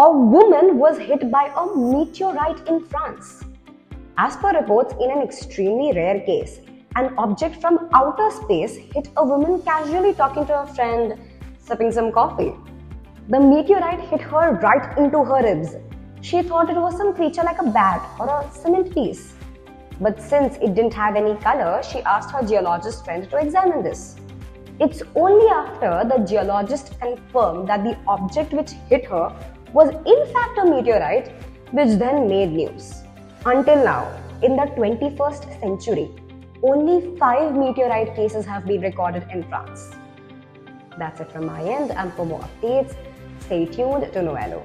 A woman was hit by a meteorite in France. As per reports, in an extremely rare case, an object from outer space hit a woman casually talking to a friend, sipping some coffee. The meteorite hit her right into her ribs. She thought it was some creature like a bat or a cement piece. But since it didn't have any color, she asked her geologist friend to examine this. It's only after the geologist confirmed that the object which hit her was in fact a meteorite, which then made news. Until now, in the 21st century, only five meteorite cases have been recorded in France. That's it from my end, and for more updates, stay tuned to Novello.